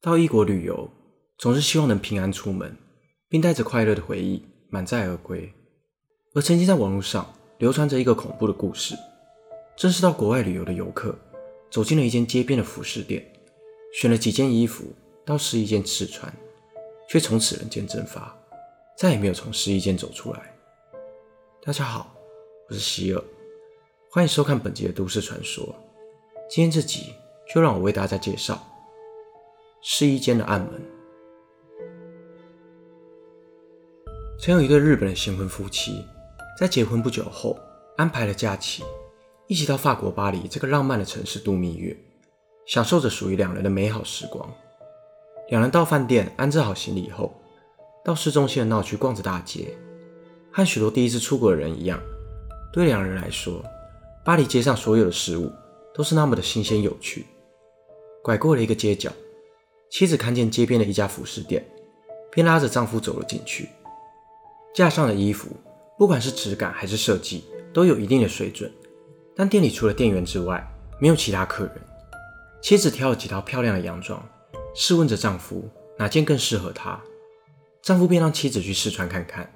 到异国旅游，总是希望能平安出门，并带着快乐的回忆满载而归。而曾经在网络上流传着一个恐怖的故事，正是到国外旅游的游客走进了一间街边的服饰店，选了几件衣服到试衣间试穿，却从此人间蒸发，再也没有从试衣间走出来。大家好，我是希尔，欢迎收看本集的都市传说。今天这集就让我为大家介绍试衣间的暗门。曾有一对日本的新婚夫妻，在结婚不久后安排了假期，一起到法国巴黎这个浪漫的城市度蜜月，享受着属于两人的美好时光。两人到饭店安置好行李后，到市中心的闹区逛着大街，和许多第一次出国的人一样，对两人来说，巴黎街上所有的事物。都是那么的新鲜有趣。拐过了一个街角，妻子看见街边的一家服饰店，便拉着丈夫走了进去。架上的衣服，不管是质感还是设计，都有一定的水准。但店里除了店员之外，没有其他客人。妻子挑了几套漂亮的洋装，试问着丈夫哪件更适合她。丈夫便让妻子去试穿看看。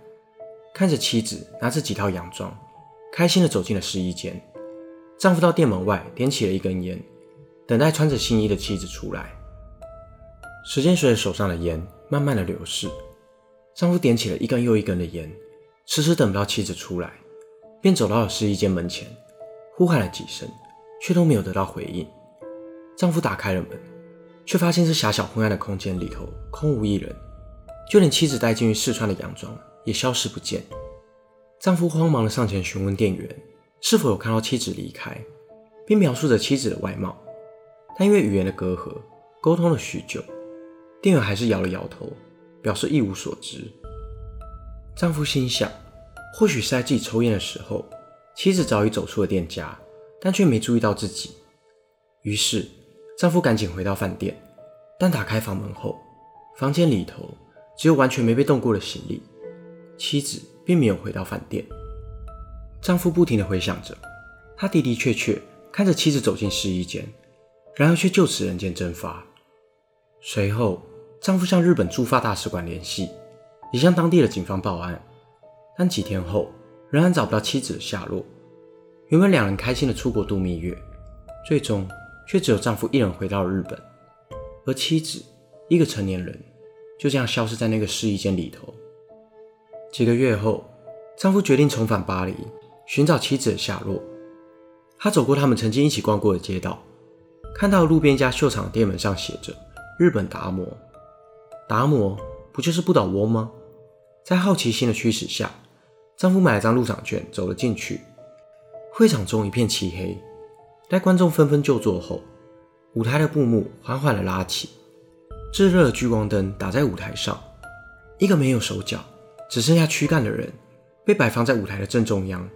看着妻子拿着几套洋装，开心地走进了试衣间。丈夫到店门外点起了一根烟，等待穿着新衣的妻子出来。时间随着手上的烟慢慢的流逝，丈夫点起了一根又一根的烟，迟迟等不到妻子出来，便走到了试衣间门前，呼喊了几声，却都没有得到回应。丈夫打开了门，却发现这狭小昏暗的空间里头空无一人，就连妻子带进去试穿的洋装也消失不见。丈夫慌忙的上前询问店员。是否有看到妻子离开，并描述着妻子的外貌，但因为语言的隔阂，沟通了许久，店员还是摇了摇头，表示一无所知。丈夫心想，或许是在自己抽烟的时候，妻子早已走出了店家，但却没注意到自己。于是，丈夫赶紧回到饭店，但打开房门后，房间里头只有完全没被动过的行李，妻子并没有回到饭店。丈夫不停地回想着，他的的确确看着妻子走进试衣间，然而却就此人间蒸发。随后，丈夫向日本驻法大使馆联系，也向当地的警方报案，但几天后仍然找不到妻子的下落。原本两人开心的出国度蜜月，最终却只有丈夫一人回到了日本，而妻子一个成年人就这样消失在那个试衣间里头。几个月后，丈夫决定重返巴黎。寻找妻子的下落。他走过他们曾经一起逛过的街道，看到路边一家秀场店门上写着“日本达摩”。达摩不就是不倒翁吗？在好奇心的驱使下，丈夫买了张入场券，走了进去。会场中一片漆黑，待观众纷纷就座后，舞台的布幕缓缓地拉起，炙热的聚光灯打在舞台上，一个没有手脚，只剩下躯干的人被摆放在舞台的正中央。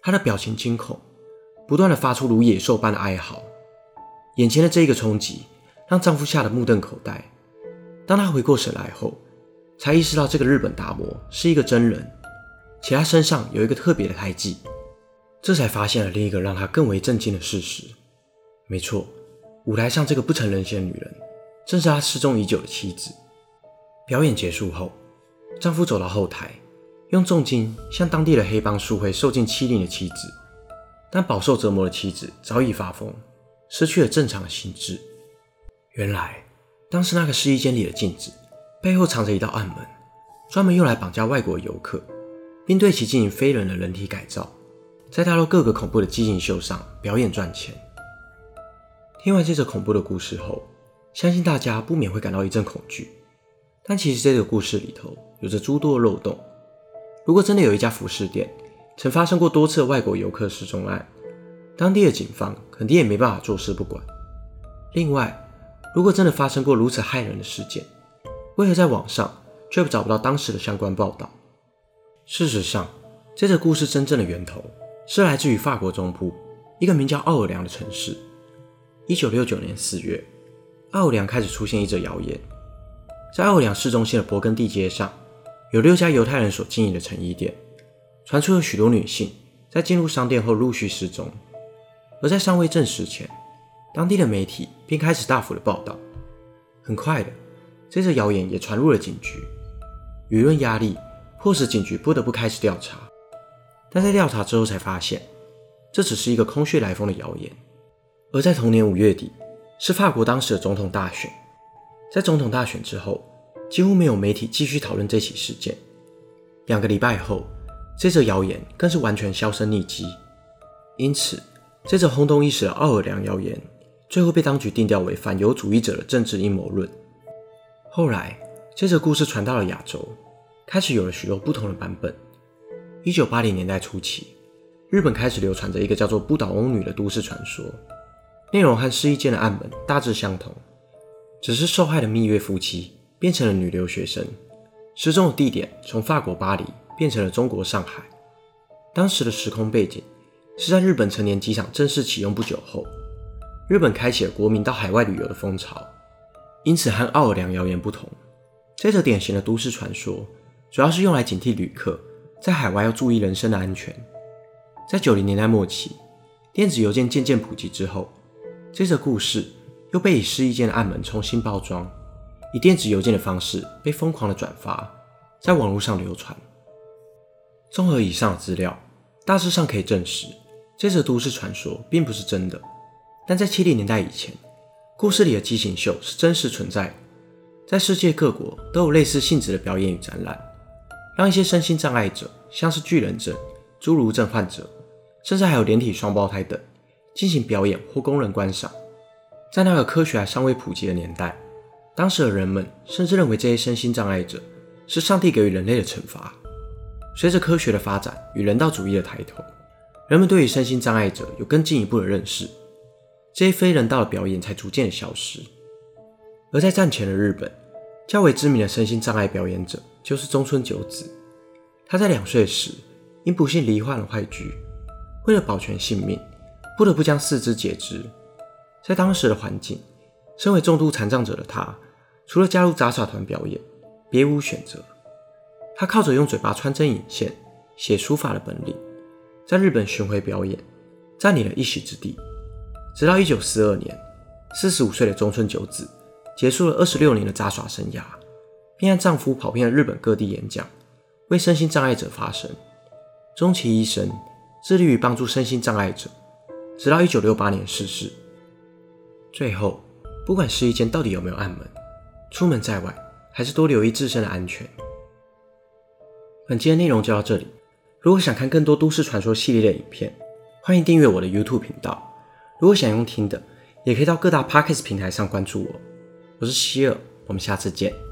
他的表情惊恐，不断的发出如野兽般的哀嚎。眼前的这一个冲击，让丈夫吓得目瞪口呆。当他回过神来后，才意识到这个日本达摩是一个真人，且他身上有一个特别的胎记。这才发现了另一个让他更为震惊的事实：没错，舞台上这个不成人形的女人，正是他失踪已久的妻子。表演结束后，丈夫走到后台。用重金向当地的黑帮赎回受尽欺凌的妻子，但饱受折磨的妻子早已发疯，失去了正常的心智。原来，当时那个试衣间里的镜子背后藏着一道暗门，专门用来绑架外国游客，并对其进行非人的人体改造，在大陆各个恐怖的畸形秀上表演赚钱。听完这则恐怖的故事后，相信大家不免会感到一阵恐惧。但其实这个故事里头有着诸多漏洞。如果真的有一家服饰店曾发生过多次外国游客失踪案，当地的警方肯定也没办法坐视不管。另外，如果真的发生过如此骇人的事件，为何在网上却找不到当时的相关报道？事实上，这个故事真正的源头是来自于法国中部一个名叫奥尔良的城市。一九六九年四月，奥尔良开始出现一则谣言，在奥尔良市中心的勃艮第街上。有六家犹太人所经营的成衣店，传出有许多女性在进入商店后陆续失踪。而在尚未证实前，当地的媒体便开始大幅的报道。很快的，这则谣言也传入了警局，舆论压力迫使警局不得不开始调查。但在调查之后才发现，这只是一个空穴来风的谣言。而在同年五月底，是法国当时的总统大选。在总统大选之后，几乎没有媒体继续讨论这起事件。两个礼拜后，这则谣言更是完全销声匿迹。因此，这则轰动一时的奥尔良谣言，最后被当局定调为反犹主义者的政治阴谋论。后来，这则故事传到了亚洲，开始有了许多不同的版本。一九八零年代初期，日本开始流传着一个叫做不倒翁女的都市传说，内容和试衣间的案本大致相同，只是受害的蜜月夫妻变成了女留学生，失踪的地点从法国巴黎变成了中国上海。当时的时空背景。是在日本成年机场正式启用不久后，日本开启了国民到海外旅游的风潮。因此，和奥尔良谣言不同，这则典型的都市传说主要是用来警惕旅客在海外要注意人身的安全。在九零年代末期，电子邮件渐渐普及之后，这则故事又被以失意间的暗门重新包装，以电子邮件的方式被疯狂的转发，在网络上流传。综合以上的资料，大致上可以证实。这则都市传说并不是真的，但在七零年代以前，故事里的畸形秀是真实存在的。在世界各国都有类似性质的表演与展览，让一些身心障碍者，像是巨人症、侏儒症患者，甚至还有连体双胞胎等，进行表演或供人观赏。在那个科学还尚未普及的年代，当时的人们甚至认为这些身心障碍者是上帝给予人类的惩罚。随着科学的发展与人道主义的抬头。人们对于身心障碍者有更进一步的认识，这些非人道的表演才逐渐消失。而在战前的日本，较为知名的身心障碍表演者就是中村久子。他在两岁时因不幸罹患了坏疽，为了保全性命，不得不将四肢截肢。在当时的环境，身为重度残障者的他，除了加入杂耍团表演，别无选择。他靠着用嘴巴穿针引线、写书法的本领。在日本巡回表演，占领了一席之地。直到一九四二年，四十五岁的中村久子结束了二十六年的杂耍生涯，并让丈夫跑遍了日本各地演讲，为身心障碍者发声。终其一生，致力于帮助身心障碍者，直到一九六八年逝世。最后，不管试衣间到底有没有暗门，出门在外还是多留意自身的安全。本期的内容就到这里。如果想看更多都市传说系列的影片，欢迎订阅我的 YouTube 频道。如果想用听的，也可以到各大 Podcast 平台上关注我。我是希尔，我们下次见。